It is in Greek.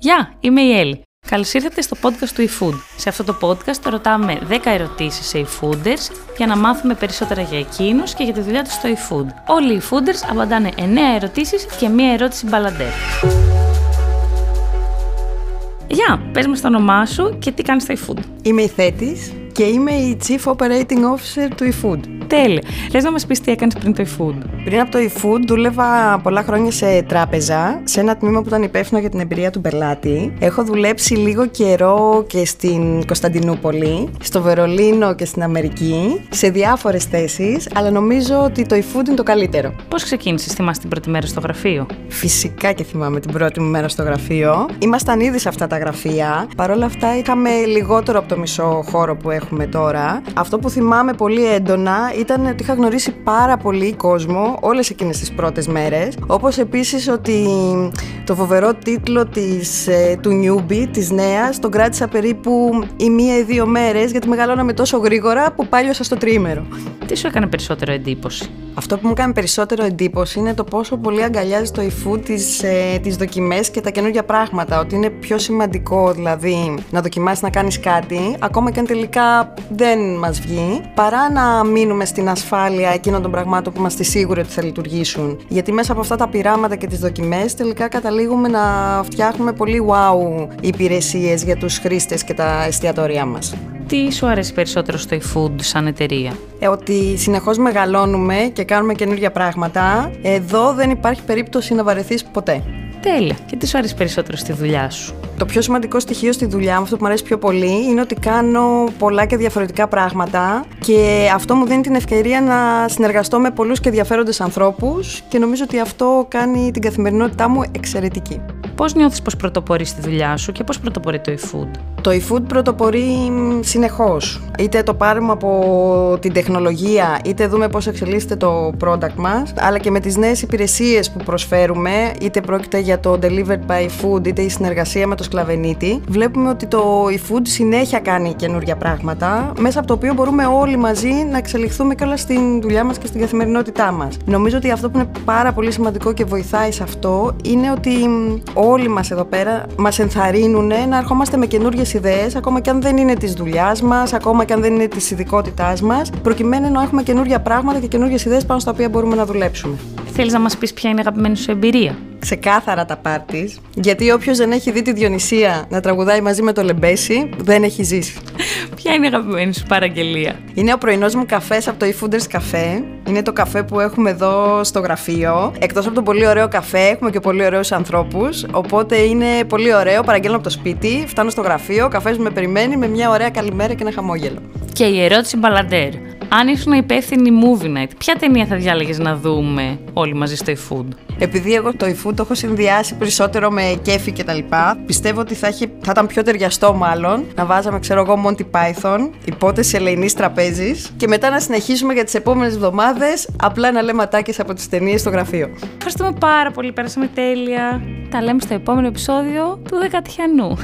Γεια, είμαι η Έλλη. Καλώς ήρθατε στο podcast του eFood. Σε αυτό το podcast ρωτάμε 10 ερωτήσεις σε eFooders για να μάθουμε περισσότερα για εκείνους και για τη δουλειά τους στο eFood. Όλοι οι eFooders απαντάνε 9 ερωτήσεις και μία ερώτηση μπαλαντέρ. Γεια, πες μας το όνομά σου και τι κάνεις στο eFood. Είμαι η Θέτης και είμαι η Chief Operating Officer του eFood. Τέλεια. Λες να μας πεις τι έκανες πριν το eFood. Πριν από το eFood δούλευα πολλά χρόνια σε τράπεζα, σε ένα τμήμα που ήταν υπεύθυνο για την εμπειρία του πελάτη. Έχω δουλέψει λίγο καιρό και στην Κωνσταντινούπολη, στο Βερολίνο και στην Αμερική, σε διάφορες θέσεις, αλλά νομίζω ότι το eFood είναι το καλύτερο. Πώς ξεκίνησες, θυμάσαι την πρώτη μέρα στο γραφείο; Φυσικά και θυμάμαι την πρώτη μου μέρα στο γραφείο. Ήμασταν ήδη σε αυτά τα γραφεία. Παρ' όλα αυτά είχαμε λιγότερο από το μισό χώρο που έχουμε τώρα. Αυτό που θυμάμαι πολύ έντονα ήταν ότι είχα γνωρίσει πάρα πολύ κόσμο όλες εκείνες τις πρώτες μέρες. Όπως επίσης ότι το φοβερό τίτλο της, ε, του Newbie, της νέας, τον κράτησα περίπου η μία ή δύο μέρες γιατί μεγαλώναμε τόσο γρήγορα που πάλιωσα στο τρίμερο. Τι σου έκανε περισσότερο εντύπωση; Αυτό που μου κάνει περισσότερο εντύπωση είναι το πόσο πολύ αγκαλιάζει το eFood τις, ε, τις δοκιμές και τα καινούργια πράγματα. Ότι είναι πιο σημαντικό δηλαδή να δοκιμάσεις να κάνεις κάτι, ακόμα και αν τελικά δεν μας βγει, παρά να μείνουμε στην ασφάλεια εκείνων των πραγμάτων που είμαστε σίγουροι ότι θα λειτουργήσουν. Γιατί μέσα από αυτά τα πειράματα και τις δοκιμές τελικά καταλήγουμε να φτιάχνουμε πολύ wow υπηρεσίες για τους χρήστες και τα εστιατόρια μας. Τι σου αρέσει περισσότερο στο eFood σαν εταιρεία; Ε, ότι συνεχώς μεγαλώνουμε και κάνουμε καινούργια πράγματα. Εδώ δεν υπάρχει περίπτωση να βαρεθείς ποτέ. Τέλεια. Και τι σου αρέσει περισσότερο στη δουλειά σου; Το πιο σημαντικό στοιχείο στη δουλειά μου, αυτό που μου αρέσει πιο πολύ, είναι ότι κάνω πολλά και διαφορετικά πράγματα και αυτό μου δίνει την ευκαιρία να συνεργαστώ με πολλούς και ενδιαφέροντες ανθρώπους και νομίζω ότι αυτό κάνει την καθημερινότητά μου εξαιρετική. Πώς νιώθεις πως πρωτοπορείς στη δουλειά σου και πώς πρωτοπορεί το eFood; Το eFood πρωτοπορεί συνεχώς. Είτε το πάρουμε από την τεχνολογία, είτε δούμε πώς εξελίσσεται το product μας, αλλά και με τις νέες υπηρεσίες που προσφέρουμε, είτε πρόκειται για το Delivered by Food, είτε η συνεργασία με το Σκλαβενίτη, βλέπουμε ότι το eFood συνέχεια κάνει καινούργια πράγματα, μέσα από το οποίο μπορούμε όλοι μαζί να εξελιχθούμε και όλα στην δουλειά μας και στην καθημερινότητά μας. Νομίζω ότι αυτό που είναι πάρα πολύ σημαντικό και βοηθάει σε αυτό είναι ότι όλοι μας εδώ πέρα μας ενθαρρύνουν να ερχόμαστε με καινούριε ιδέες, ακόμα και αν δεν είναι της δουλειάς μας, ακόμα και αν δεν είναι της ειδικότητάς μας, προκειμένου να έχουμε καινούργια πράγματα και καινούριε ιδέες πάνω στα οποία μπορούμε να δουλέψουμε. Θέλεις να μας πεις ποια είναι η αγαπημένη σου εμπειρία; Ξεκάθαρα τα πάρτις. Γιατί όποιος δεν έχει δει τη Διονυσία να τραγουδάει μαζί με το Λεμπέση, δεν έχει ζήσει. Ποια είναι η αγαπημένη σου παραγγελία; Είναι ο πρωινός μου καφές από το eFooders Café. Είναι το καφέ που έχουμε εδώ στο γραφείο. Εκτός από τον πολύ ωραίο καφέ, έχουμε και πολύ ωραίους ανθρώπους. Οπότε είναι πολύ ωραίο. Παραγγέλνω από το σπίτι, φτάνω στο γραφείο, ο καφές με περιμένει με μια ωραία καλημέρα και ένα χαμόγελο. Και η ερώτηση μπαλαντέρ. Αν ήσουν υπεύθυνη movie night, ποια ταινία θα διάλεγες να δούμε όλοι μαζί στο eFood. Επειδή εγώ το eFood το έχω συνδυάσει περισσότερο με κέφι και τα λοιπά, πιστεύω ότι θα, έχει, θα ήταν πιο ταιριαστό μάλλον να βάζαμε, ξέρω εγώ, Monty Python, υπόθεση ελεηνής τραπέζης και μετά να συνεχίσουμε για τις επόμενες εβδομάδες απλά να λέμε ατάκες από τις ταινίες στο γραφείο. Ευχαριστούμε πάρα πολύ, πέρασαμε τέλεια. Τα λέμε στο επόμενο επεισόδιο του Δεκατιανού.